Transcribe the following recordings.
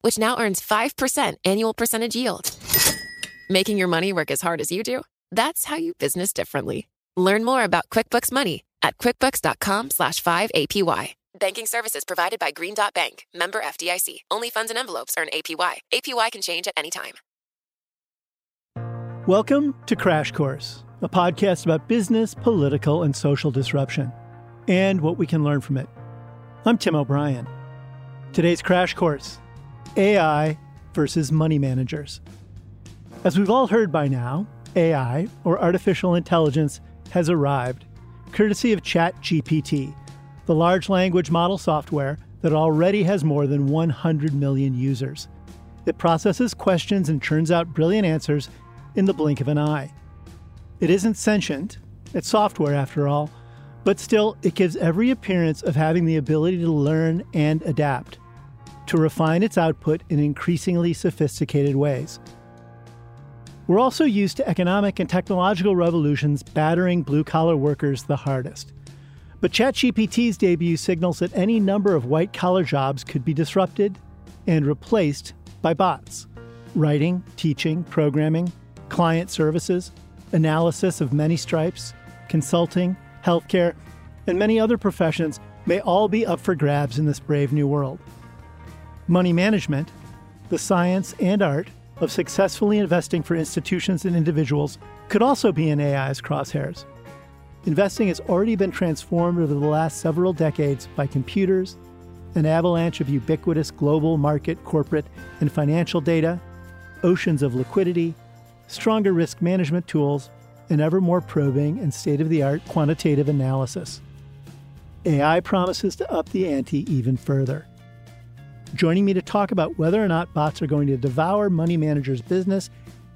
which now earns 5% annual percentage yield. Making your money work as hard as you do? That's how you business differently. Learn more about QuickBooks Money at quickbooks.com slash 5APY. Banking services provided by Green Dot Bank, member FDIC. Only funds and envelopes earn APY. APY can change at any time. Welcome to Crash Course, a podcast about business, political, and social disruption, and what we can learn from it. I'm Tim O'Brien. Today's Crash Course AI versus money managers. As we've all heard by now, AI, or artificial intelligence, has arrived, courtesy of ChatGPT, the large language model software that already has more than 100 million users. It processes questions and churns out brilliant answers in the blink of an eye. It isn't sentient, it's software after all, but still, it gives every appearance of having the ability to learn and adapt, to refine its output in increasingly sophisticated ways. We're also used to economic and technological revolutions battering blue collar workers the hardest. But ChatGPT's debut signals that any number of white collar jobs could be disrupted and replaced by bots. Writing, teaching, programming, client services, analysis of many stripes, consulting, healthcare, and many other professions may all be up for grabs in this brave new world. Money management, the science and art of successfully investing for institutions and individuals could also be in AI's crosshairs. Investing has already been transformed over the last several decades by computers, an avalanche of ubiquitous global market, corporate, and financial data, oceans of liquidity, stronger risk management tools, and ever more probing and state of the art quantitative analysis. AI promises to up the ante even further. Joining me to talk about whether or not bots are going to devour money managers' business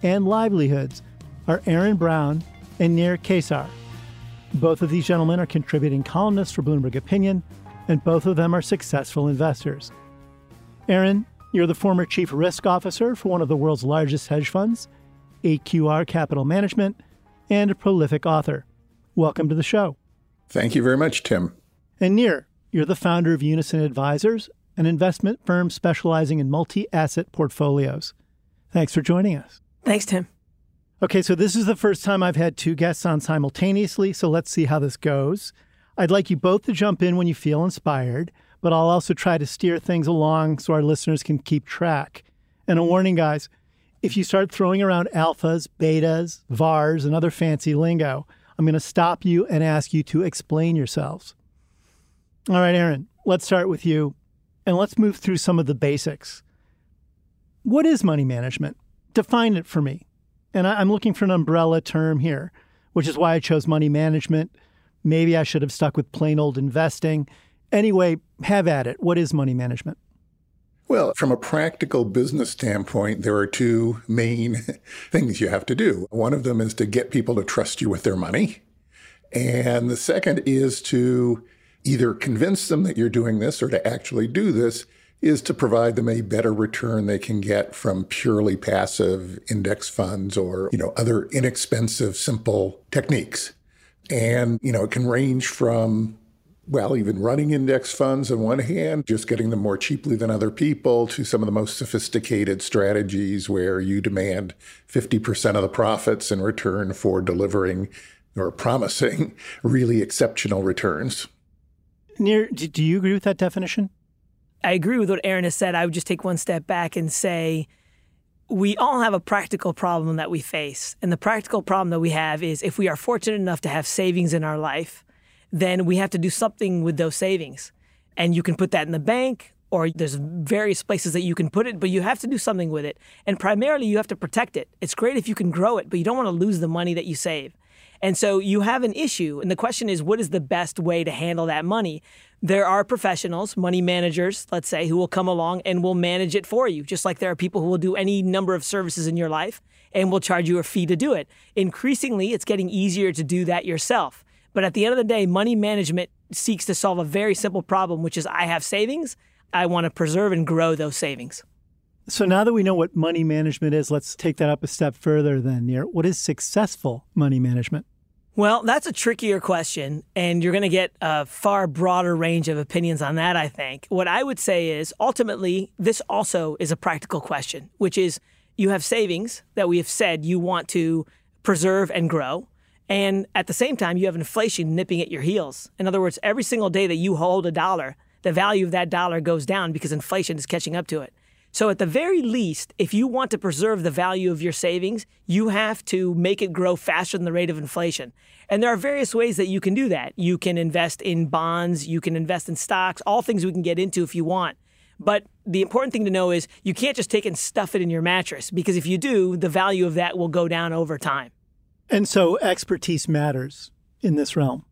and livelihoods are Aaron Brown and Nir Kaissar. Both of these gentlemen are contributing columnists for Bloomberg Opinion, and both of them are successful investors. Aaron, you're the former chief risk officer for one of the world's largest hedge funds, AQR Capital Management, and a prolific author. Welcome to the show. Thank you very much, Tim. And Nir, you're the founder of Unison Advisors an investment firm specializing in multi asset portfolios. Thanks for joining us. Thanks, Tim. Okay, so this is the first time I've had two guests on simultaneously, so let's see how this goes. I'd like you both to jump in when you feel inspired, but I'll also try to steer things along so our listeners can keep track. And a warning, guys if you start throwing around alphas, betas, VARs, and other fancy lingo, I'm going to stop you and ask you to explain yourselves. All right, Aaron, let's start with you. And let's move through some of the basics. What is money management? Define it for me. And I'm looking for an umbrella term here, which is why I chose money management. Maybe I should have stuck with plain old investing. Anyway, have at it. What is money management? Well, from a practical business standpoint, there are two main things you have to do. One of them is to get people to trust you with their money. And the second is to either convince them that you're doing this or to actually do this is to provide them a better return they can get from purely passive index funds or, you know, other inexpensive, simple techniques. And, you know, it can range from, well, even running index funds on one hand, just getting them more cheaply than other people, to some of the most sophisticated strategies where you demand 50% of the profits in return for delivering or promising really exceptional returns. Nir, do you agree with that definition? I agree with what Aaron has said. I would just take one step back and say we all have a practical problem that we face. And the practical problem that we have is if we are fortunate enough to have savings in our life, then we have to do something with those savings. And you can put that in the bank or there's various places that you can put it, but you have to do something with it. And primarily, you have to protect it. It's great if you can grow it, but you don't want to lose the money that you save. And so you have an issue. And the question is, what is the best way to handle that money? There are professionals, money managers, let's say, who will come along and will manage it for you, just like there are people who will do any number of services in your life and will charge you a fee to do it. Increasingly, it's getting easier to do that yourself. But at the end of the day, money management seeks to solve a very simple problem, which is I have savings. I want to preserve and grow those savings. So now that we know what money management is, let's take that up a step further then, Nir. What is successful money management? Well, that's a trickier question, and you're going to get a far broader range of opinions on that, I think. What I would say is ultimately, this also is a practical question, which is you have savings that we have said you want to preserve and grow. And at the same time, you have inflation nipping at your heels. In other words, every single day that you hold a dollar, the value of that dollar goes down because inflation is catching up to it. So, at the very least, if you want to preserve the value of your savings, you have to make it grow faster than the rate of inflation. And there are various ways that you can do that. You can invest in bonds, you can invest in stocks, all things we can get into if you want. But the important thing to know is you can't just take and stuff it in your mattress because if you do, the value of that will go down over time. And so expertise matters in this realm.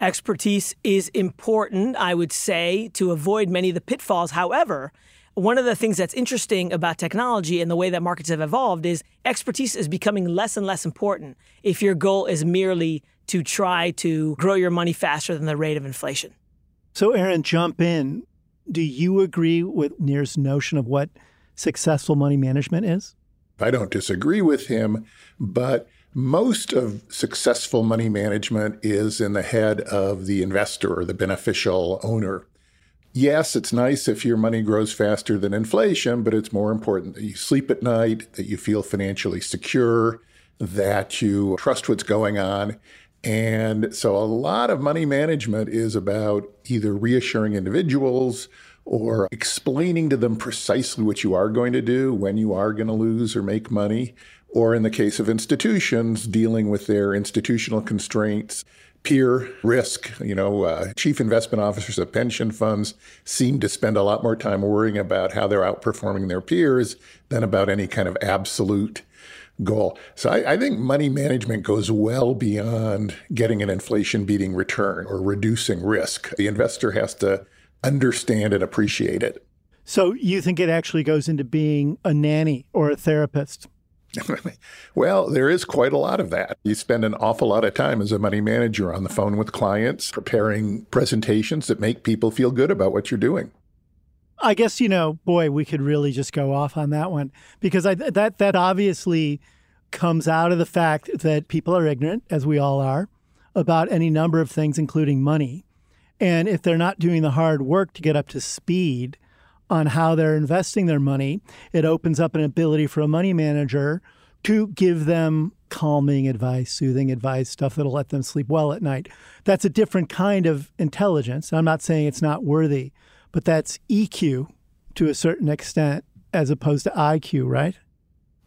Expertise is important, I would say, to avoid many of the pitfalls. However, one of the things that's interesting about technology and the way that markets have evolved is expertise is becoming less and less important if your goal is merely to try to grow your money faster than the rate of inflation. So, Aaron, jump in. Do you agree with Nir's notion of what successful money management is? I don't disagree with him, but most of successful money management is in the head of the investor or the beneficial owner yes, it's nice if your money grows faster than inflation, but it's more important that you sleep at night, that you feel financially secure, that you trust what's going on. And so a lot of money management is about either reassuring individuals or explaining to them precisely what you are going to do, when you are going to lose or make money, or in the case of institutions, dealing with their institutional constraints peer risk. You know, uh, chief investment officers of pension funds seem to spend a lot more time worrying about how they're outperforming their peers than about any kind of absolute goal. So I, I think money management goes well beyond getting an inflation beating return or reducing risk. The investor has to understand and appreciate it. So you think it actually goes into being a nanny or a therapist? well, there is quite a lot of that. You spend an awful lot of time as a money manager on the phone with clients, preparing presentations that make people feel good about what you're doing. I guess you know, boy, we could really just go off on that one because I, that that obviously comes out of the fact that people are ignorant, as we all are, about any number of things, including money. And if they're not doing the hard work to get up to speed, on how they're investing their money. It opens up an ability for a money manager to give them calming advice, soothing advice, stuff that'll let them sleep well at night. That's a different kind of intelligence. I'm not saying it's not worthy, but that's EQ to a certain extent as opposed to IQ, right?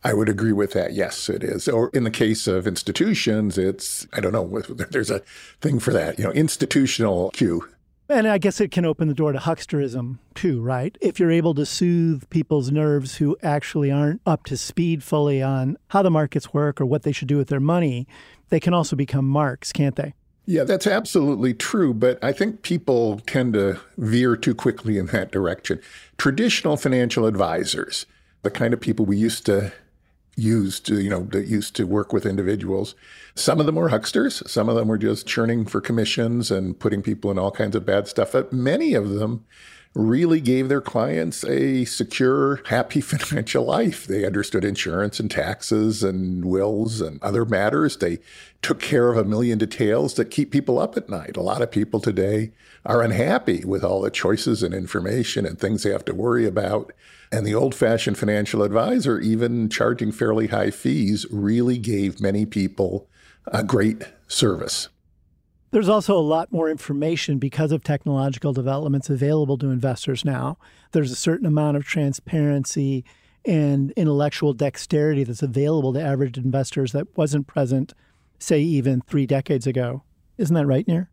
I would agree with that. Yes, it is. Or in the case of institutions, it's, I don't know, there's a thing for that, you know, institutional Q. And I guess it can open the door to hucksterism too, right? If you're able to soothe people's nerves who actually aren't up to speed fully on how the markets work or what they should do with their money, they can also become marks, can't they? Yeah, that's absolutely true. But I think people tend to veer too quickly in that direction. Traditional financial advisors, the kind of people we used to used to, you know, that used to work with individuals. Some of them were hucksters. Some of them were just churning for commissions and putting people in all kinds of bad stuff. But many of them really gave their clients a secure, happy financial life. They understood insurance and taxes and wills and other matters. They took care of a million details that keep people up at night. A lot of people today are unhappy with all the choices and information and things they have to worry about. And the old fashioned financial advisor, even charging fairly high fees, really gave many people a great service. There's also a lot more information because of technological developments available to investors now. There's a certain amount of transparency and intellectual dexterity that's available to average investors that wasn't present, say, even three decades ago. Isn't that right, Nir?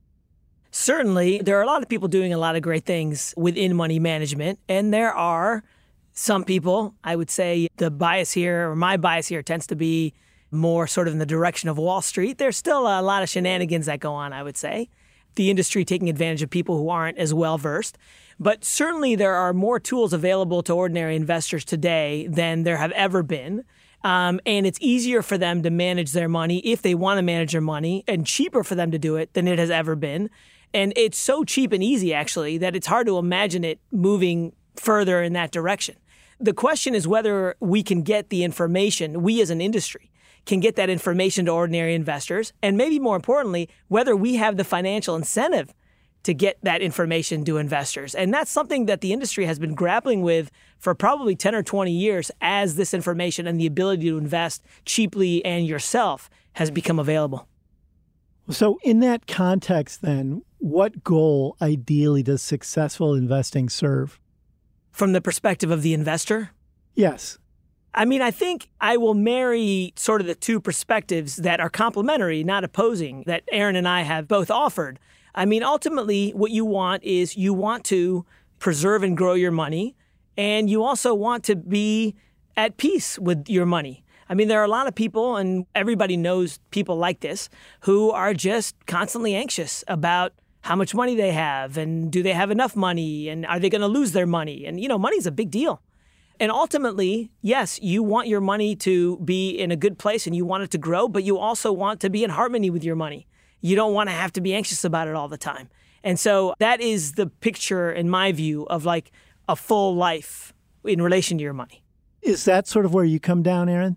Certainly. There are a lot of people doing a lot of great things within money management, and there are some people, I would say the bias here, or my bias here, tends to be more sort of in the direction of Wall Street. There's still a lot of shenanigans that go on, I would say. The industry taking advantage of people who aren't as well versed. But certainly there are more tools available to ordinary investors today than there have ever been. Um, and it's easier for them to manage their money if they want to manage their money and cheaper for them to do it than it has ever been. And it's so cheap and easy, actually, that it's hard to imagine it moving further in that direction. The question is whether we can get the information, we as an industry can get that information to ordinary investors. And maybe more importantly, whether we have the financial incentive to get that information to investors. And that's something that the industry has been grappling with for probably 10 or 20 years as this information and the ability to invest cheaply and yourself has become available. So, in that context, then, what goal ideally does successful investing serve? From the perspective of the investor? Yes. I mean, I think I will marry sort of the two perspectives that are complementary, not opposing, that Aaron and I have both offered. I mean, ultimately, what you want is you want to preserve and grow your money, and you also want to be at peace with your money. I mean, there are a lot of people, and everybody knows people like this, who are just constantly anxious about how much money they have and do they have enough money and are they going to lose their money? And, you know, money's a big deal. And ultimately, yes, you want your money to be in a good place and you want it to grow, but you also want to be in harmony with your money you don't want to have to be anxious about it all the time. And so that is the picture, in my view, of like a full life in relation to your money. Is that sort of where you come down, Aaron?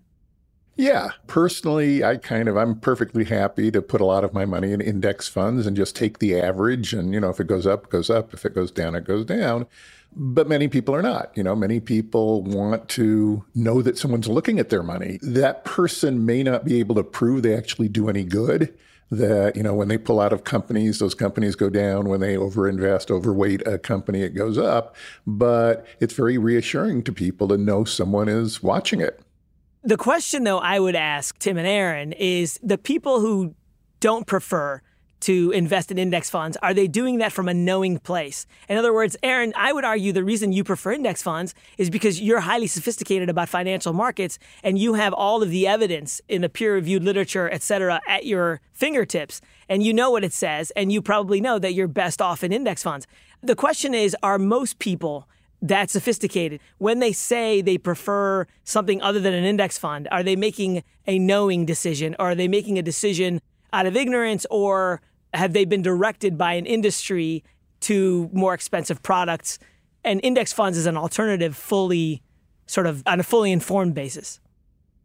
Yeah, personally, I kind of I'm perfectly happy to put a lot of my money in index funds and just take the average and you know if it goes up, it goes up, if it goes down, it goes down. But many people are not. You know, many people want to know that someone's looking at their money. That person may not be able to prove they actually do any good that you know when they pull out of companies those companies go down when they overinvest overweight a company it goes up but it's very reassuring to people to know someone is watching it the question though i would ask tim and aaron is the people who don't prefer to invest in index funds? Are they doing that from a knowing place? In other words, Aaron, I would argue the reason you prefer index funds is because you're highly sophisticated about financial markets and you have all of the evidence in the peer reviewed literature, et cetera, at your fingertips. And you know what it says, and you probably know that you're best off in index funds. The question is are most people that sophisticated. When they say they prefer something other than an index fund, are they making a knowing decision? Or are they making a decision out of ignorance? Or have they been directed by an industry to more expensive products? And index funds is an alternative fully sort of on a fully informed basis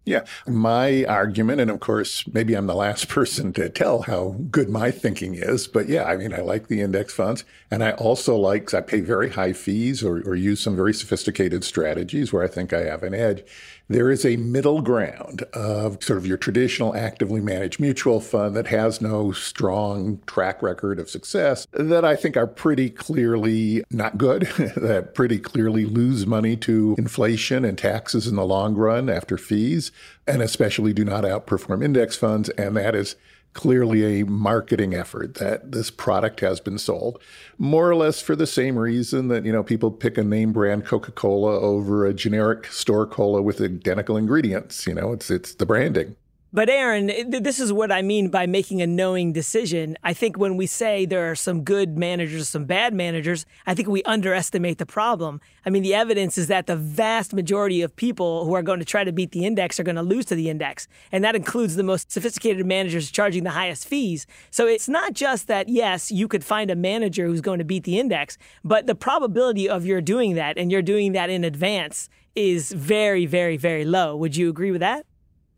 yeah. My argument, and of course, maybe I'm the last person to tell how good my thinking is, but yeah, I mean, I like the index funds. And I also like, I pay very high fees or, or use some very sophisticated strategies where I think I have an edge there is a middle ground of sort of your traditional actively managed mutual fund that has no strong track record of success that I think are pretty clearly not good, that pretty clearly lose money to inflation and taxes in the long run after fees, and especially do not outperform index funds. And that is clearly a marketing effort that this product has been sold more or less for the same reason that you know people pick a name brand coca-cola over a generic store cola with identical ingredients you know it's it's the branding but Aaron, this is what I mean by making a knowing decision. I think when we say there are some good managers, some bad managers, I think we underestimate the problem. I mean, the evidence is that the vast majority of people who are going to try to beat the index are going to lose to the index. And that includes the most sophisticated managers charging the highest fees. So it's not just that, yes, you could find a manager who's going to beat the index, but the probability of you're doing that and you're doing that in advance is very, very, very low. Would you agree with that?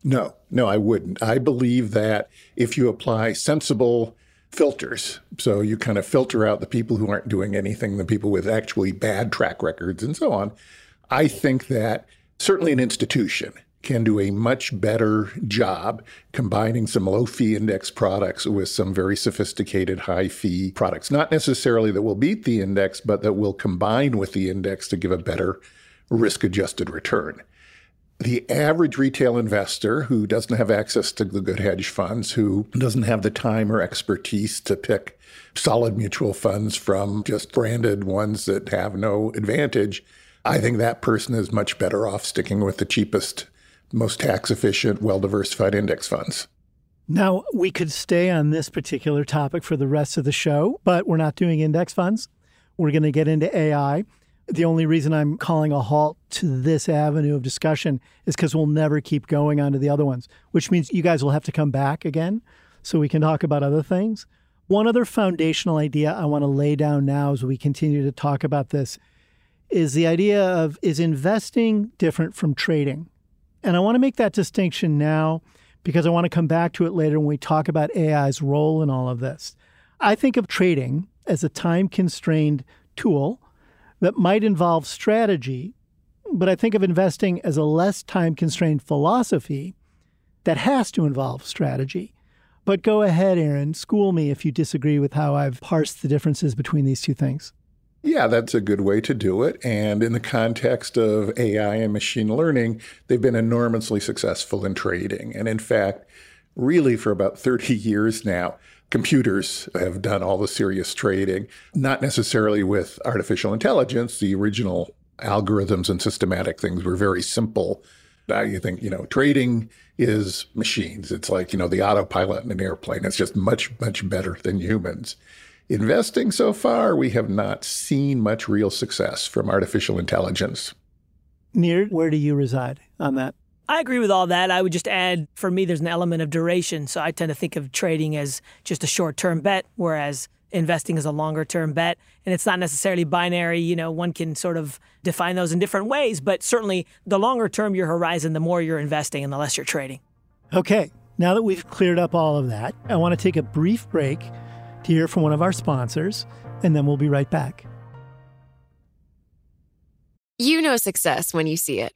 No, no, I wouldn't. I believe that if you apply sensible filters, so you kind of filter out the people who aren't doing anything, the people with actually bad track records, and so on, I think that certainly an institution can do a much better job combining some low fee index products with some very sophisticated high fee products. Not necessarily that will beat the index, but that will combine with the index to give a better risk adjusted return the average retail investor who doesn't have access to the good hedge funds, who doesn't have the time or expertise to pick solid mutual funds from just branded ones that have no advantage, I think that person is much better off sticking with the cheapest most tax efficient, well diversified index funds. Now, we could stay on this particular topic for the rest of the show, but we're not doing index funds. We're going to get into AI. The only reason I'm calling a halt to this avenue of discussion is because we'll never keep going on to the other ones, which means you guys will have to come back again so we can talk about other things. One other foundational idea I want to lay down now as we continue to talk about this is the idea of is investing different from trading? And I want to make that distinction now because I want to come back to it later when we talk about AI's role in all of this. I think of trading as a time constrained tool that might involve strategy, but I think of investing as a less time constrained philosophy that has to involve strategy. But go ahead, Aaron, school me if you disagree with how I've parsed the differences between these two things. Yeah, that's a good way to do it. And in the context of AI and machine learning, they've been enormously successful in trading. And in fact, really for about 30 years now, computers have done all the serious trading, not necessarily with artificial intelligence. The original algorithms and systematic things were very simple. Now you think, you know, trading is machines. It's like, you know, the autopilot in an airplane. It's just much, much better than humans. Investing so far, we have not seen much real success from artificial intelligence. Nir, where do you reside on that? I agree with all that. I would just add for me, there's an element of duration. So I tend to think of trading as just a short term bet, whereas investing is a longer term bet. And it's not necessarily binary. You know, one can sort of define those in different ways, but certainly the longer term your horizon, the more you're investing and the less you're trading. Okay. Now that we've cleared up all of that, I want to take a brief break to hear from one of our sponsors, and then we'll be right back. You know success when you see it,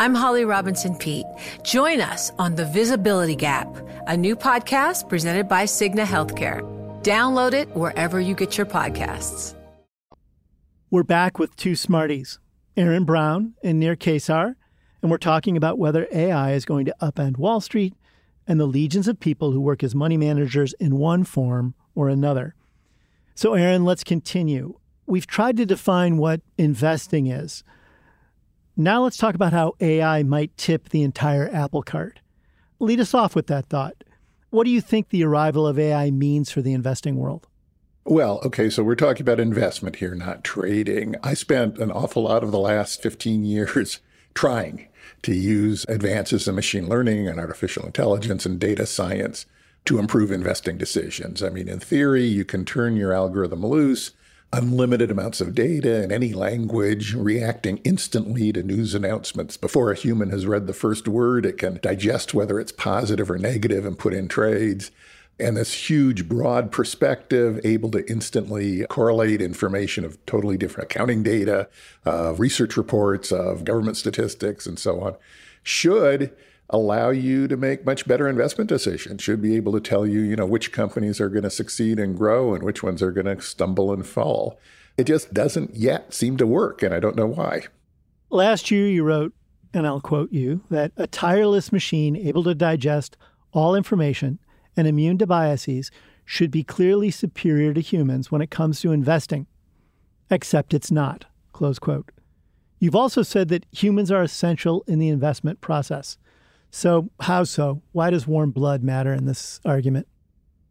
I'm Holly Robinson Peete. Join us on The Visibility Gap, a new podcast presented by Cigna Healthcare. Download it wherever you get your podcasts. We're back with two Smarties, Aaron Brown and Nir Kaissar, and we're talking about whether AI is going to upend Wall Street and the legions of people who work as money managers in one form or another. So, Aaron, let's continue we've tried to define what investing is. Now let's talk about how AI might tip the entire apple cart. Lead us off with that thought. What do you think the arrival of AI means for the investing world? Well, okay, so we're talking about investment here, not trading. I spent an awful lot of the last 15 years trying to use advances in machine learning and artificial intelligence and data science to improve investing decisions. I mean, in theory, you can turn your algorithm loose unlimited amounts of data in any language, reacting instantly to news announcements. Before a human has read the first word, it can digest whether it's positive or negative and put in trades. And this huge, broad perspective, able to instantly correlate information of totally different accounting data, of research reports, of government statistics, and so on, should allow you to make much better investment decisions. Should be able to tell you you know which companies are going to succeed and grow and which ones are going to stumble and fall. It just doesn't yet seem to work and i don't know why. Last year you wrote and i'll quote you that a tireless machine able to digest all information and immune to biases should be clearly superior to humans when it comes to investing except it's not close quote. You've also said that humans are essential in the investment process so, how so? Why does warm blood matter in this argument?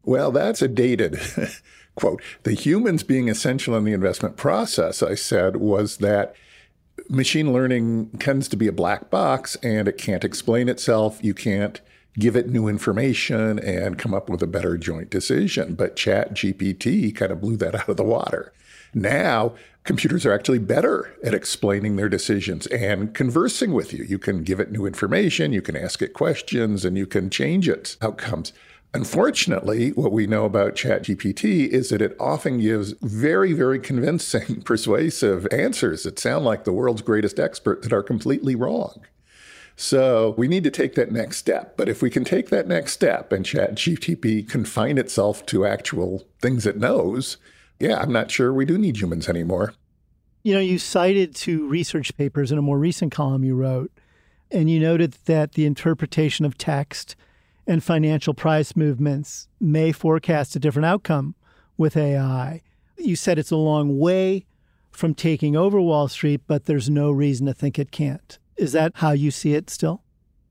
Well, that's a dated quote. The humans being essential in the investment process, I said, was that machine learning tends to be a black box and it can't explain itself. You can't give it new information and come up with a better joint decision. But ChatGPT kind of blew that out of the water. Now, computers are actually better at explaining their decisions and conversing with you. You can give it new information, you can ask it questions, and you can change its outcomes. Unfortunately, what we know about ChatGPT is that it often gives very, very convincing, persuasive answers that sound like the world's greatest expert that are completely wrong. So we need to take that next step. But if we can take that next step and ChatGPT confine itself to actual things it knows, yeah, I'm not sure we do need humans anymore. You know, you cited two research papers in a more recent column you wrote, and you noted that the interpretation of text and financial price movements may forecast a different outcome with AI. You said it's a long way from taking over Wall Street, but there's no reason to think it can't. Is that how you see it still?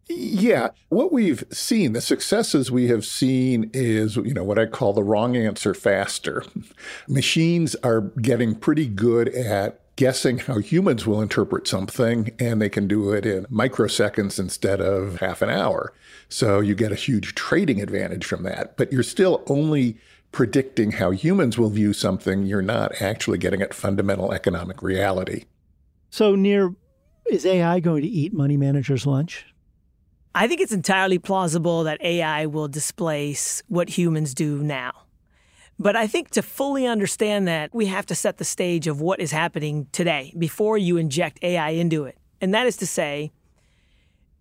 Yeah, what we've seen, the successes we have seen is, you know, what I call the wrong answer faster. Machines are getting pretty good at guessing how humans will interpret something, and they can do it in microseconds instead of half an hour. So you get a huge trading advantage from that. But you're still only predicting how humans will view something. You're not actually getting at fundamental economic reality. So, Nir is AI going to eat money managers' lunch? I think it's entirely plausible that AI will displace what humans do now. But I think to fully understand that, we have to set the stage of what is happening today before you inject AI into it. And that is to say,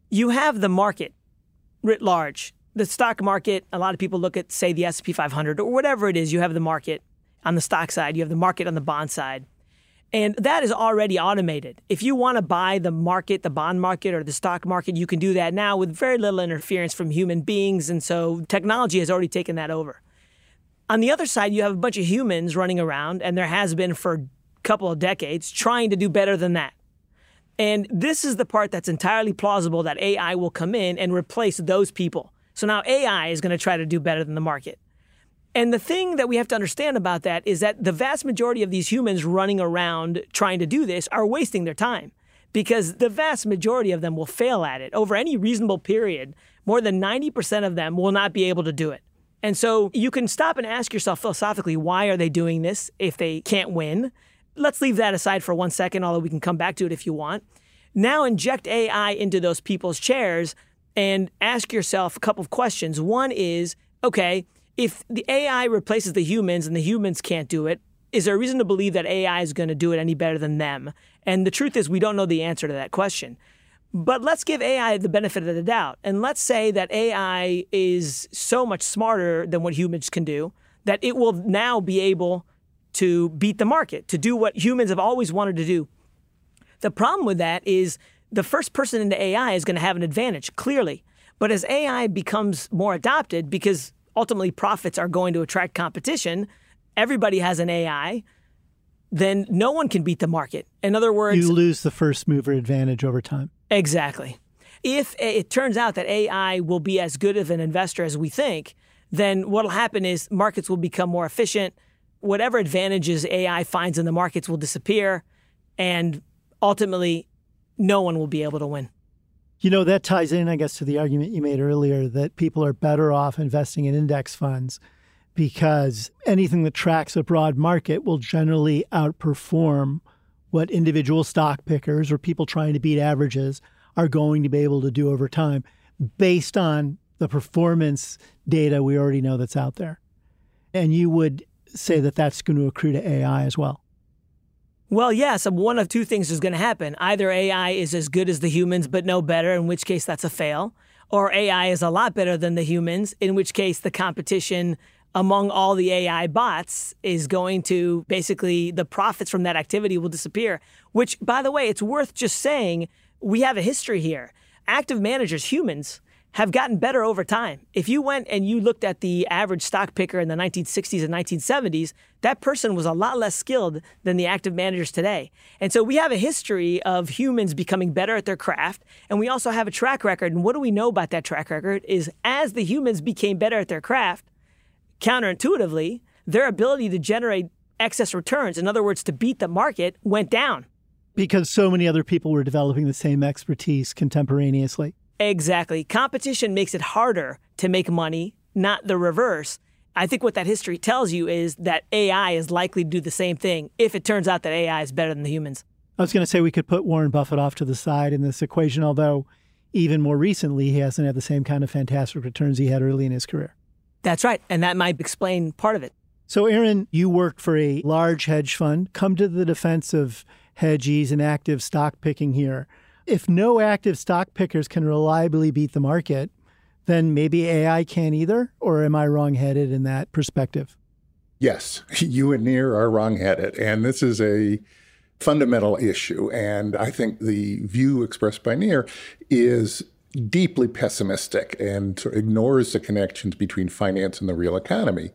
you have the market writ large. The stock market, a lot of people look at, say, the S&P 500 or whatever it is. You have the market on the stock side. You have the market on the bond side. And that is already automated. If you want to buy the market, the bond market, or the stock market, you can do that now with very little interference from human beings. And so technology has already taken that over. On the other side, you have a bunch of humans running around, and there has been for a couple of decades, trying to do better than that. And this is the part that's entirely plausible that AI will come in and replace those people. So now AI is going to try to do better than the market. And the thing that we have to understand about that is that the vast majority of these humans running around trying to do this are wasting their time because the vast majority of them will fail at it over any reasonable period. More than 90% of them will not be able to do it. And so you can stop and ask yourself philosophically, why are they doing this if they can't win? Let's leave that aside for one second, although we can come back to it if you want. Now inject AI into those people's chairs and ask yourself a couple of questions. One is, okay, if the AI replaces the humans and the humans can't do it, is there a reason to believe that AI is going to do it any better than them? And the truth is, we don't know the answer to that question. But let's give AI the benefit of the doubt. And let's say that AI is so much smarter than what humans can do that it will now be able to beat the market, to do what humans have always wanted to do. The problem with that is the first person into AI is going to have an advantage, clearly. But as AI becomes more adopted, because ultimately profits are going to attract competition, everybody has an AI, then no one can beat the market. In other words, you lose the first mover advantage over time. Exactly. If it turns out that AI will be as good of an investor as we think, then what will happen is markets will become more efficient. Whatever advantages AI finds in the markets will disappear. And ultimately, no one will be able to win. You know, that ties in, I guess, to the argument you made earlier that people are better off investing in index funds because anything that tracks a broad market will generally outperform what individual stock pickers or people trying to beat averages are going to be able to do over time based on the performance data we already know that's out there. And you would say that that's going to accrue to AI as well. Well, yes, one of two things is going to happen. Either AI is as good as the humans, but no better, in which case that's a fail, or AI is a lot better than the humans, in which case the competition among all the AI bots is going to basically the profits from that activity will disappear. Which, by the way, it's worth just saying we have a history here. Active managers, humans, have gotten better over time. If you went and you looked at the average stock picker in the 1960s and 1970s, that person was a lot less skilled than the active managers today. And so we have a history of humans becoming better at their craft, and we also have a track record. And what do we know about that track record is as the humans became better at their craft, counterintuitively, their ability to generate excess returns, in other words, to beat the market, went down. Because so many other people were developing the same expertise contemporaneously. Exactly. Competition makes it harder to make money, not the reverse. I think what that history tells you is that AI is likely to do the same thing if it turns out that AI is better than the humans. I was going to say we could put Warren Buffett off to the side in this equation, although even more recently, he hasn't had the same kind of fantastic returns he had early in his career. That's right. And that might explain part of it. So, Aaron, you work for a large hedge fund. Come to the defense of hedgies and active stock picking here. If no active stock pickers can reliably beat the market, then maybe AI can't either? Or am I wrongheaded in that perspective? Yes, you and Nir are wrongheaded. And this is a fundamental issue. And I think the view expressed by Nir is deeply pessimistic and ignores the connections between finance and the real economy.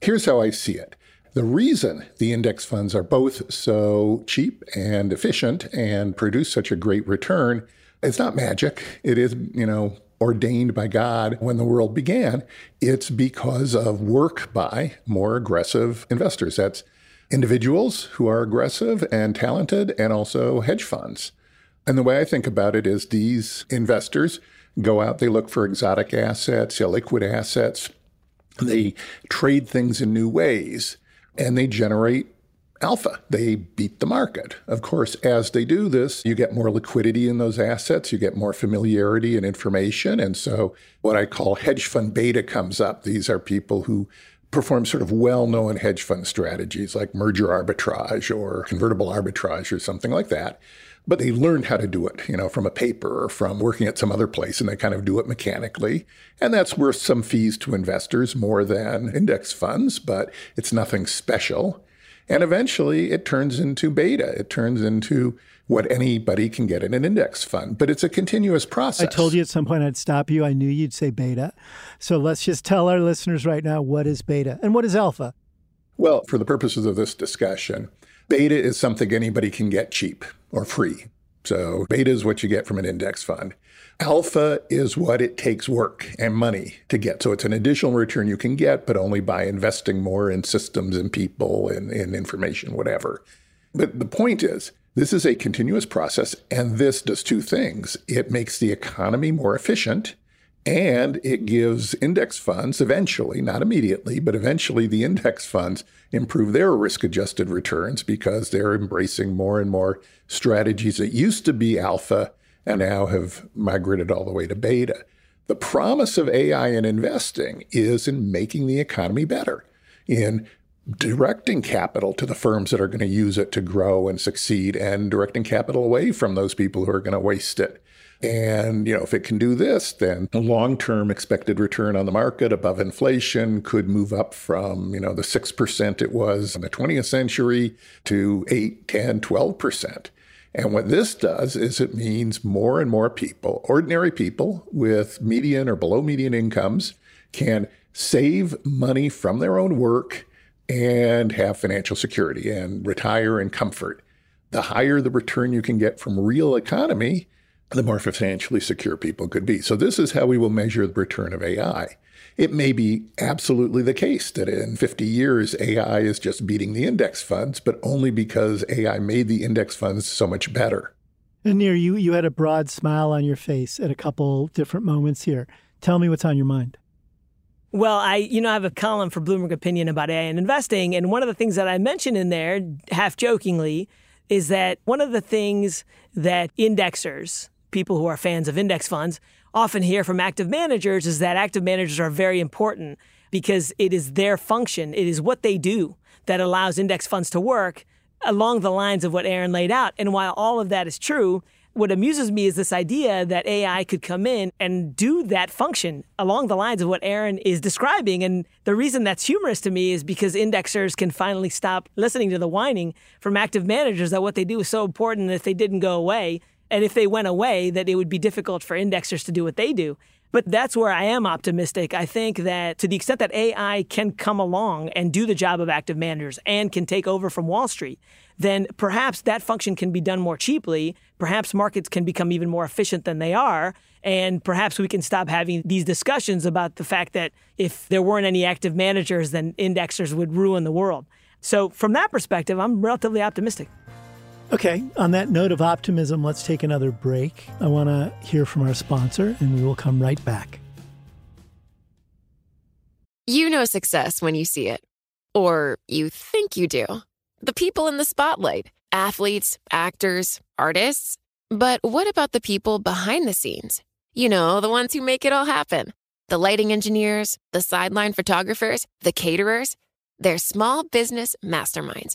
Here's how I see it. The reason the index funds are both so cheap and efficient and produce such a great return it's not magic. It is, you know, ordained by God when the world began. It's because of work by more aggressive investors. That's individuals who are aggressive and talented, and also hedge funds. And the way I think about it is these investors go out, they look for exotic assets, illiquid assets, they trade things in new ways, and they generate alpha. They beat the market. Of course, as they do this, you get more liquidity in those assets, you get more familiarity and information. And so, what I call hedge fund beta comes up. These are people who perform sort of well known hedge fund strategies like merger arbitrage or convertible arbitrage or something like that. But they learned how to do it, you know, from a paper or from working at some other place, and they kind of do it mechanically. And that's worth some fees to investors more than index funds, but it's nothing special. And eventually it turns into beta. It turns into what anybody can get in an index fund, but it's a continuous process. I told you at some point I'd stop you. I knew you'd say beta. So let's just tell our listeners right now what is beta and what is alpha? Well, for the purposes of this discussion, beta is something anybody can get cheap or free. So beta is what you get from an index fund. Alpha is what it takes work and money to get. So it's an additional return you can get, but only by investing more in systems and people and, and information, whatever. But the point is, this is a continuous process, and this does two things. It makes the economy more efficient, and it gives index funds eventually, not immediately, but eventually the index funds improve their risk adjusted returns because they're embracing more and more strategies that used to be alpha and now have migrated all the way to beta. The promise of AI in investing is in making the economy better, in directing capital to the firms that are going to use it to grow and succeed and directing capital away from those people who are going to waste it. And, you know, if it can do this, then the long-term expected return on the market above inflation could move up from, you know, the 6% it was in the 20th century to 8, 10, 12%. And what this does is it means more and more people, ordinary people with median or below median incomes, can save money from their own work and have financial security and retire in comfort. The higher the return you can get from real economy, the more financially secure people could be. So this is how we will measure the return of AI. It may be absolutely the case that in 50 years, AI is just beating the index funds, but only because AI made the index funds so much better. And Nir, you, you had a broad smile on your face at a couple different moments here. Tell me what's on your mind. Well, I, you know, I have a column for Bloomberg Opinion about AI and investing. And one of the things that I mentioned in there, half jokingly, is that one of the things that indexers, people who are fans of index funds, often hear from active managers is that active managers are very important because it is their function, it is what they do that allows index funds to work along the lines of what Aaron laid out. And while all of that is true, what amuses me is this idea that AI could come in and do that function along the lines of what Aaron is describing. And the reason that's humorous to me is because indexers can finally stop listening to the whining from active managers that what they do is so important that if they didn't go away, and if they went away, that it would be difficult for indexers to do what they do. But that's where I am optimistic. I think that to the extent that AI can come along and do the job of active managers and can take over from Wall Street, then perhaps that function can be done more cheaply. Perhaps markets can become even more efficient than they are. And perhaps we can stop having these discussions about the fact that if there weren't any active managers, then indexers would ruin the world. So, from that perspective, I'm relatively optimistic. Okay, on that note of optimism, let's take another break. I want to hear from our sponsor, and we will come right back. You know success when you see it, or you think you do. The people in the spotlight athletes, actors, artists. But what about the people behind the scenes? You know, the ones who make it all happen the lighting engineers, the sideline photographers, the caterers. They're small business masterminds.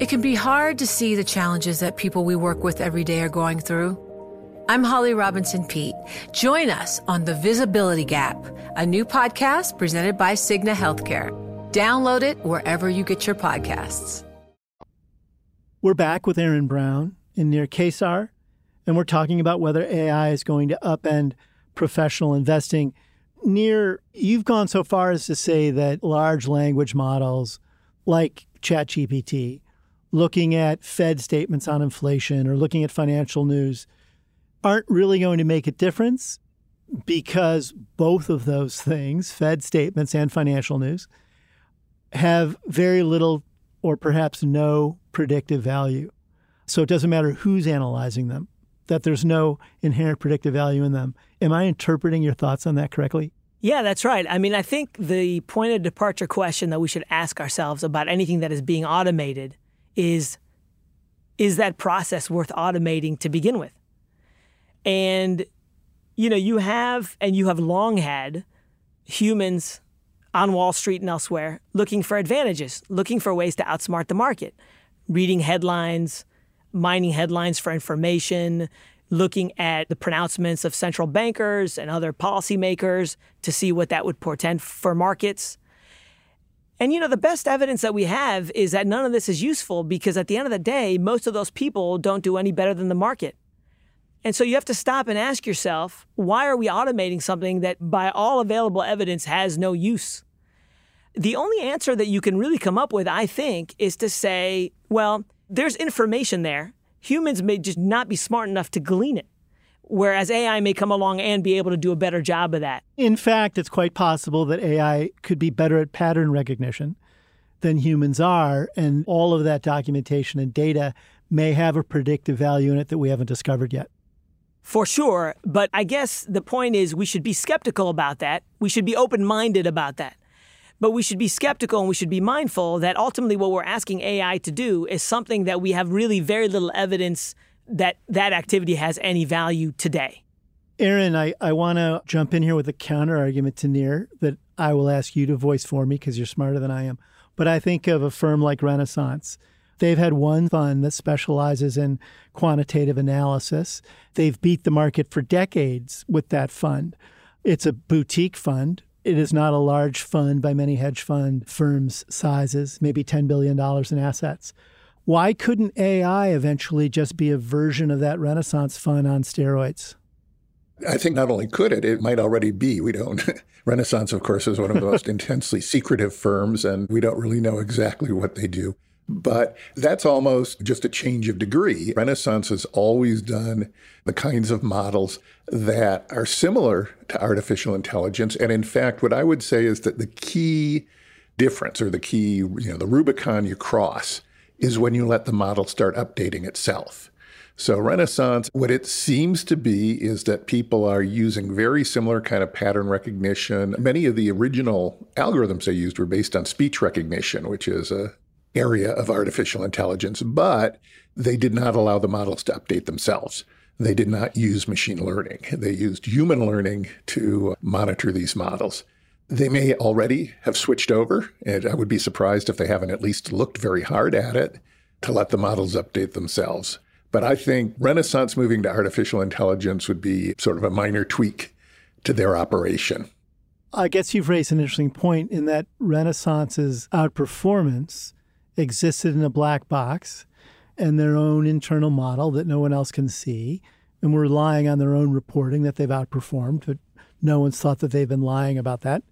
It can be hard to see the challenges that people we work with every day are going through. I'm Holly Robinson Peete. Join us on The Visibility Gap, a new podcast presented by Cigna Healthcare. Download it wherever you get your podcasts. We're back with Aaron Brown and Nir Kaissar, and we're talking about whether AI is going to upend professional investing. Nir, you've gone so far as to say that large language models like ChatGPT, looking at Fed statements on inflation or looking at financial news, aren't really going to make a difference because both of those things, Fed statements and financial news, have very little or perhaps no predictive value. So it doesn't matter who's analyzing them, that there's no inherent predictive value in them. Am I interpreting your thoughts on that correctly? Yeah, that's right. I mean, I think the point of departure question that we should ask ourselves about anything that is being automated is is that process worth automating to begin with? And you know, you have and you have long had humans on Wall Street and elsewhere looking for advantages, looking for ways to outsmart the market, reading headlines, mining headlines for information, looking at the pronouncements of central bankers and other policymakers to see what that would portend for markets. And you know, the best evidence that we have is that none of this is useful because at the end of the day, most of those people don't do any better than the market. And so you have to stop and ask yourself, why are we automating something that by all available evidence has no use? The only answer that you can really come up with, I think, is to say, well, there's information there. Humans may just not be smart enough to glean it, whereas AI may come along and be able to do a better job of that. In fact, it's quite possible that AI could be better at pattern recognition than humans are, and all of that documentation and data may have a predictive value in it that we haven't discovered yet. For sure. But I guess the point is we should be skeptical about that. We should be open minded about that. But we should be skeptical and we should be mindful that ultimately what we're asking AI to do is something that we have really very little evidence that that activity has any value today. Aaron, I, I want to jump in here with a counter argument to Nir that I will ask you to voice for me because you're smarter than I am. But I think of a firm like Renaissance They've had one fund that specializes in quantitative analysis. They've beat the market for decades with that fund. It's a boutique fund. It is not a large fund by many hedge fund firms' sizes, maybe $10 billion in assets. Why couldn't AI eventually just be a version of that Renaissance fund on steroids? I think not only could it, it might already be. We don't. Renaissance, of course, is one of the most intensely secretive firms, and we don't really know exactly what they do. But that's almost just a change of degree. Renaissance has always done the kinds of models that are similar to artificial intelligence. And in fact, what I would say is that the key difference or the key, you know, the Rubicon you cross is when you let the model start updating itself. So Renaissance, what it seems to be is that people are using very similar kind of pattern recognition. Many of the original algorithms they used were based on speech recognition, which is a area of artificial intelligence, but they did not allow the models to update themselves. They did not use machine learning. They used human learning to monitor these models. They may already have switched over, and I would be surprised if they haven't at least looked very hard at it to let the models update themselves. But I think Renaissance moving to artificial intelligence would be sort of a minor tweak to their operation. I guess you've raised an interesting point in that Renaissance's outperformance existed in a black box. and their own internal model that no one else can see. And we're relying on their own reporting that they've outperformed, but no one's thought that they've been lying about that,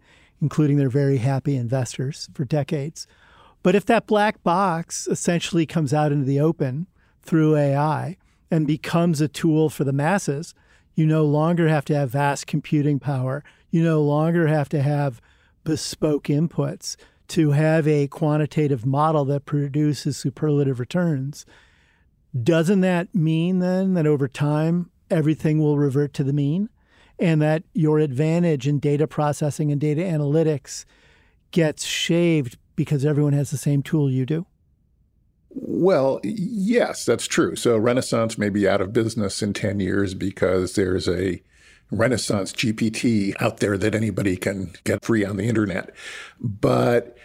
including their very happy investors for decades. But if that black box essentially comes out into the open through AI and becomes a tool for the masses, you no longer have to have vast computing power. You no longer have to have bespoke inputs to have a quantitative model that produces superlative returns. Doesn't that mean then that over time everything will revert to the mean and that your advantage in data processing and data analytics gets shaved because everyone has the same tool you do? Well, yes, that's true. So Renaissance may be out of business in 10 years because there's a Renaissance GPT out there that anybody can get free on the internet. But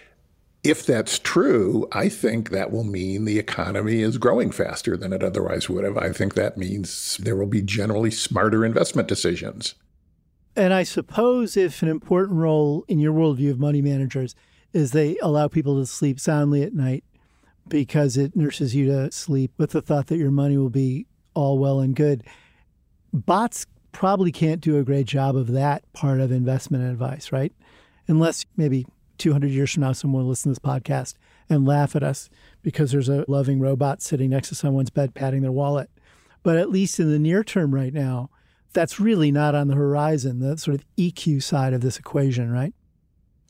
if that's true, I think that will mean the economy is growing faster than it otherwise would have. I think that means there will be generally smarter investment decisions. And I suppose if an important role in your worldview of money managers is they allow people to sleep soundly at night because it nurses you to sleep with the thought that your money will be all well and good. Bots probably can't do a great job of that part of investment advice, right? Unless maybe 200 years from now, someone will listen to this podcast and laugh at us because there's a loving robot sitting next to someone's bed patting their wallet. But at least in the near term right now, that's really not on the horizon, the sort of EQ side of this equation, right?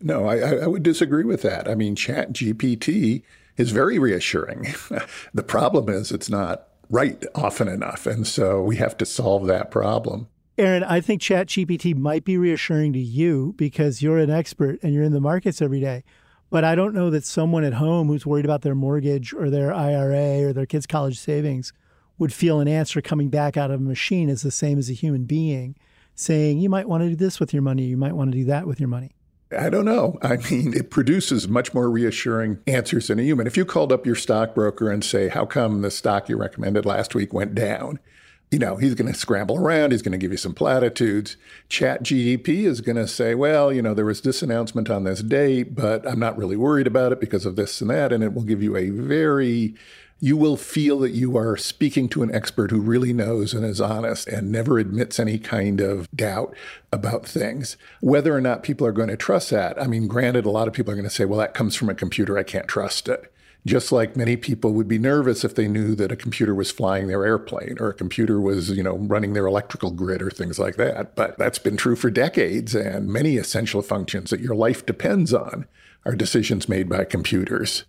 No, I, I would disagree with that. I mean, ChatGPT is very reassuring. the problem is it's not right often enough. And so we have to solve that problem. Aaron, I think ChatGPT might be reassuring to you because you're an expert and you're in the markets every day. But I don't know that someone at home who's worried about their mortgage or their IRA or their kids' college savings would feel an answer coming back out of a machine is the same as a human being saying, you might want to do this with your money, you might want to do that with your money. I don't know. I mean, it produces much more reassuring answers than a human. If you called up your stockbroker and say, How come the stock you recommended last week went down? You know, he's going to scramble around. He's going to give you some platitudes. ChatGPT is going to say, well, you know, there was this announcement on this date, but I'm not really worried about it because of this and that. And it will give you a very you will feel that you are speaking to an expert who really knows and is honest and never admits any kind of doubt about things. Whether or not people are going to trust that, I mean, granted, a lot of people are going to say, well, that comes from a computer. I can't trust it. Just like many people would be nervous if they knew that a computer was flying their airplane or a computer was, you know, running their electrical grid or things like that. But that's been true for decades, and many essential functions that your life depends on are decisions made by computers.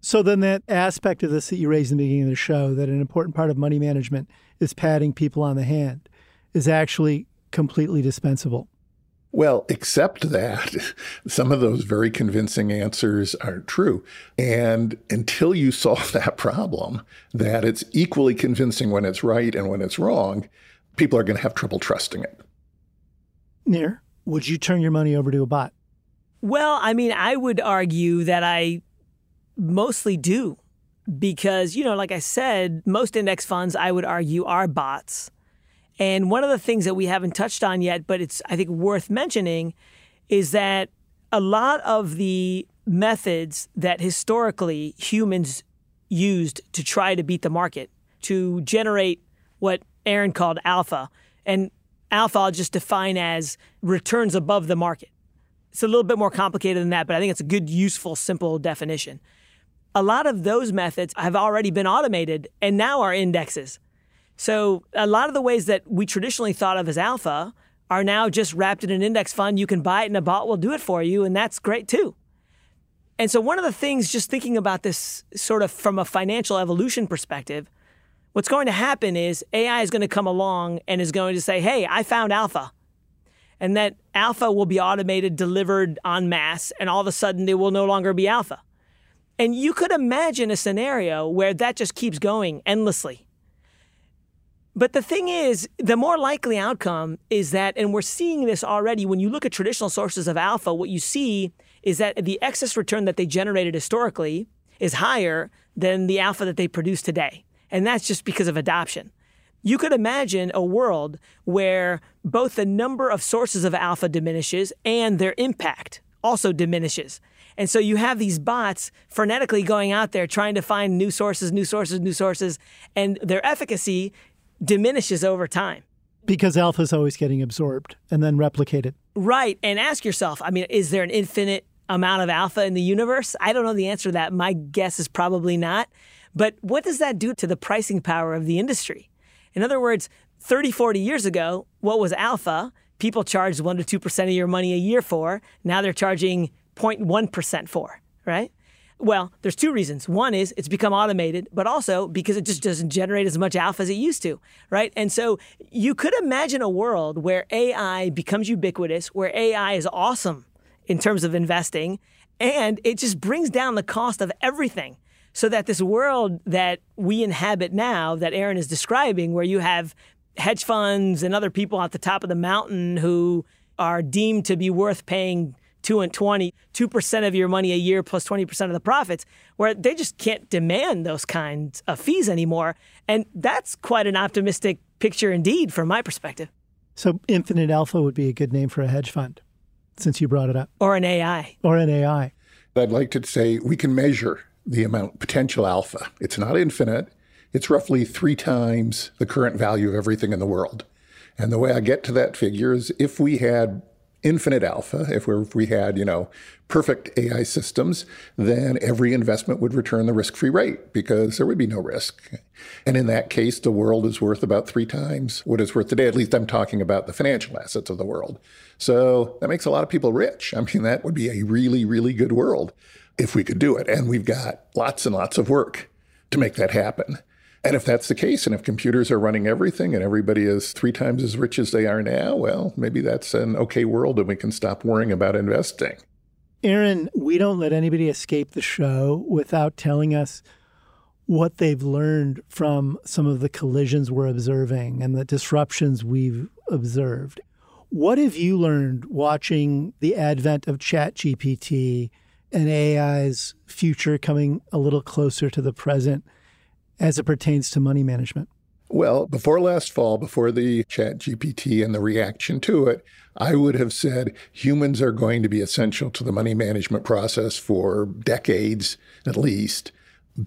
So then that aspect of this that you raised in the beginning of the show, that an important part of money management is patting people on the hand, is actually completely dispensable. Well, except that some of those very convincing answers aren't true. And until you solve that problem, that it's equally convincing when it's right and when it's wrong, people are going to have trouble trusting it. Nir, would you turn your money over to a bot? Well, I mean, I would argue that I mostly do because, you know, like I said, most index funds, I would argue, are bots. And one of the things that we haven't touched on yet, but it's, I think, worth mentioning, is that a lot of the methods that historically humans used to try to beat the market, to generate what Aaron called alpha, and alpha I'll just define as returns above the market. It's a little bit more complicated than that, but I think it's a good, useful, simple definition a lot of those methods have already been automated and now are indexes. So a lot of the ways that we traditionally thought of as alpha are now just wrapped in an index fund. You can buy it and a bot will do it for you, and that's great too. And so one of the things, just thinking about this sort of from a financial evolution perspective, what's going to happen is AI is going to come along and is going to say, hey, I found alpha. And that alpha will be automated, delivered en masse, and all of a sudden there will no longer be alpha. And you could imagine a scenario where that just keeps going endlessly. But the thing is, the more likely outcome is that, and we're seeing this already, when you look at traditional sources of alpha, what you see is that the excess return that they generated historically is higher than the alpha that they produce today. And that's just because of adoption. You could imagine a world where both the number of sources of alpha diminishes and their impact also diminishes. And so you have these bots frenetically going out there trying to find new sources, new sources, new sources, and their efficacy diminishes over time. Because alpha is always getting absorbed and then replicated. Right. And ask yourself I mean, is there an infinite amount of alpha in the universe? I don't know the answer to that. My guess is probably not. But what does that do to the pricing power of the industry? In other words, 30, 40 years ago, what was alpha? People charged 1% to 2% of your money a year for. Now they're charging 0.1% for, right? Well, there's two reasons. One is it's become automated, but also because it just doesn't generate as much alpha as it used to, right? And so you could imagine a world where AI becomes ubiquitous, where AI is awesome in terms of investing, and it just brings down the cost of everything. So that this world that we inhabit now, that Aaron is describing, where you have hedge funds and other people at the top of the mountain who are deemed to be worth paying two and 20, 2% of your money a year plus 20% of the profits, where they just can't demand those kinds of fees anymore. And that's quite an optimistic picture indeed from my perspective. So, Infinite Alpha would be a good name for a hedge fund, since you brought it up. Or an AI. Or an AI. I'd like to say we can measure the amount potential alpha. It's not infinite. It's roughly three times the current value of everything in the world. And the way I get to that figure is if we had infinite alpha, if, if we had, you know, perfect AI systems, then every investment would return the risk-free rate because there would be no risk. And in that case, the world is worth about three times what it's worth today. At least I'm talking about the financial assets of the world. So that makes a lot of people rich. I mean, that would be a really, really good world if we could do it. And we've got lots and lots of work to make that happen. And if that's the case, and if computers are running everything and everybody is three times as rich as they are now, well, maybe that's an okay world and we can stop worrying about investing. Aaron, we don't let anybody escape the show without telling us what they've learned from some of the collisions we're observing and the disruptions we've observed. What have you learned watching the advent of ChatGPT and AI's future coming a little closer to the present? As it pertains to money management? Well, before last fall, before the ChatGPT and the reaction to it, I would have said humans are going to be essential to the money management process for decades at least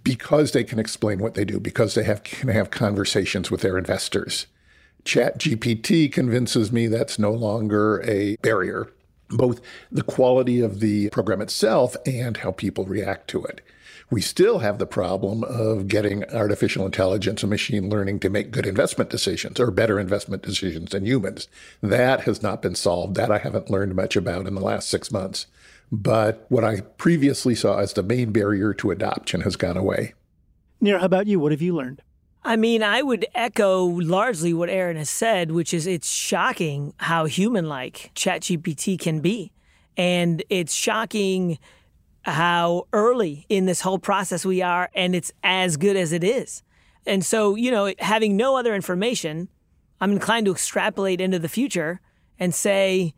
because they can explain what they do, because they have, can have conversations with their investors. ChatGPT convinces me that's no longer a barrier, both the quality of the program itself and how people react to it. We still have the problem of getting artificial intelligence and machine learning to make good investment decisions or better investment decisions than humans. That has not been solved. That I haven't learned much about in the last six months. But what I previously saw as the main barrier to adoption has gone away. Nir, how about you? What have you learned? I mean, I would echo largely what Aaron has said, which is it's shocking how human like ChatGPT can be. And it's shocking how early in this whole process we are, and it's as good as it is. And so, you know, having no other information, I'm inclined to extrapolate into the future and say,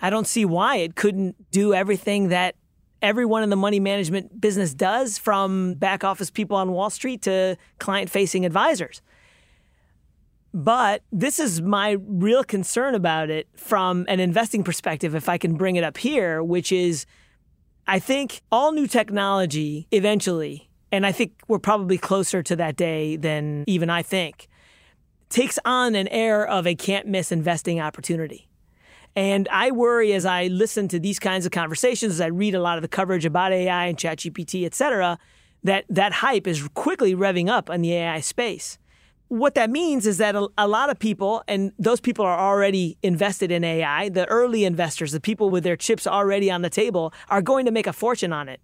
I don't see why it couldn't do everything that everyone in the money management business does, from back office people on Wall Street to client facing advisors. But this is my real concern about it from an investing perspective, if I can bring it up here, which is I think all new technology eventually, and I think we're probably closer to that day than even I think, takes on an air of a can't miss investing opportunity. And I worry as I listen to these kinds of conversations, as I read a lot of the coverage about AI and ChatGPT, et cetera, that that hype is quickly revving up in the AI space what that means is that a, a, lot of people, and those people are already invested in AI, the early investors, the people with their chips already on the table, are going to make a fortune on it.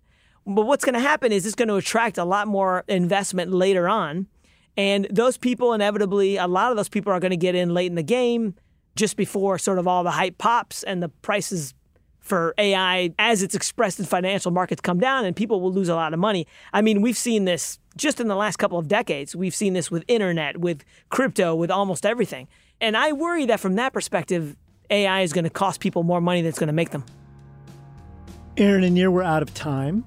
But what's going to happen is it's going to attract a lot more investment later on. And those people, inevitably, a lot of those people are going to get in late in the game just before sort of all the hype pops and the prices for AI as it's expressed in financial markets come down and people will lose a lot of money. I mean, we've seen this just in the last couple of decades. We've seen this with internet, with crypto, with almost everything. And I worry that from that perspective, AI is going to cost people more money than it's going to make them. Aaron and Nir, we're out of time.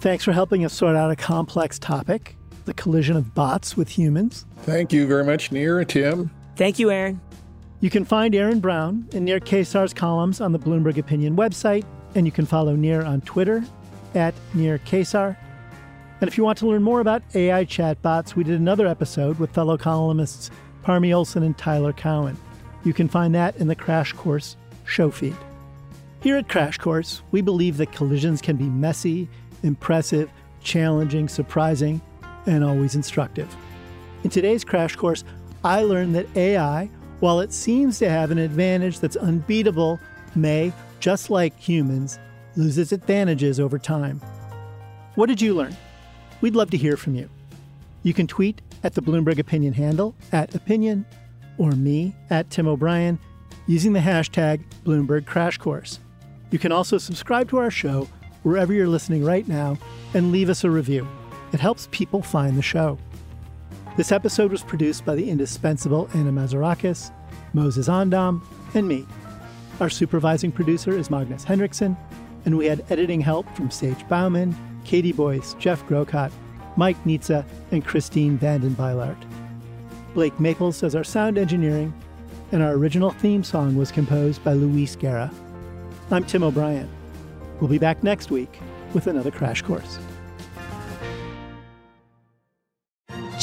Thanks for helping us sort out a complex topic the collision of bots with humans. Thank you very much, Nir and Tim. Thank you, Aaron. You can find Aaron Brown and Nir Kaissar's columns on the Bloomberg Opinion website, and you can follow Nir on Twitter at Nir Kaissar. And if you want to learn more about AI chatbots, we did another episode with fellow columnists Parmy Olson and Tyler Cowen. You can find that in the Crash Course show feed. Here at Crash Course, we believe that collisions can be messy, impressive, challenging, surprising, and always instructive. In today's Crash Course, I learned that AI, while it seems to have an advantage that's unbeatable, may, just like humans, lose its advantages over time. What did you learn? We'd love to hear from you. You can tweet at the Bloomberg Opinion handle at opinion or me at Tim O'Brien using the hashtag Bloomberg Crash Course. You can also subscribe to our show wherever you're listening right now and leave us a review. It helps people find the show. This episode was produced by the indispensable Anna Mazarakis, Moses Ondam, and me. Our supervising producer is Magnus Henriksen, and we had editing help from Sage Bauman, Katie Boyce, Jeff Grocott, Mike Nitza, and Christine Vanden Beilart. Blake Maples does our sound engineering, and our original theme song was composed by Luis Guerra. I'm Tim O'Brien. We'll be back next week with another crash course.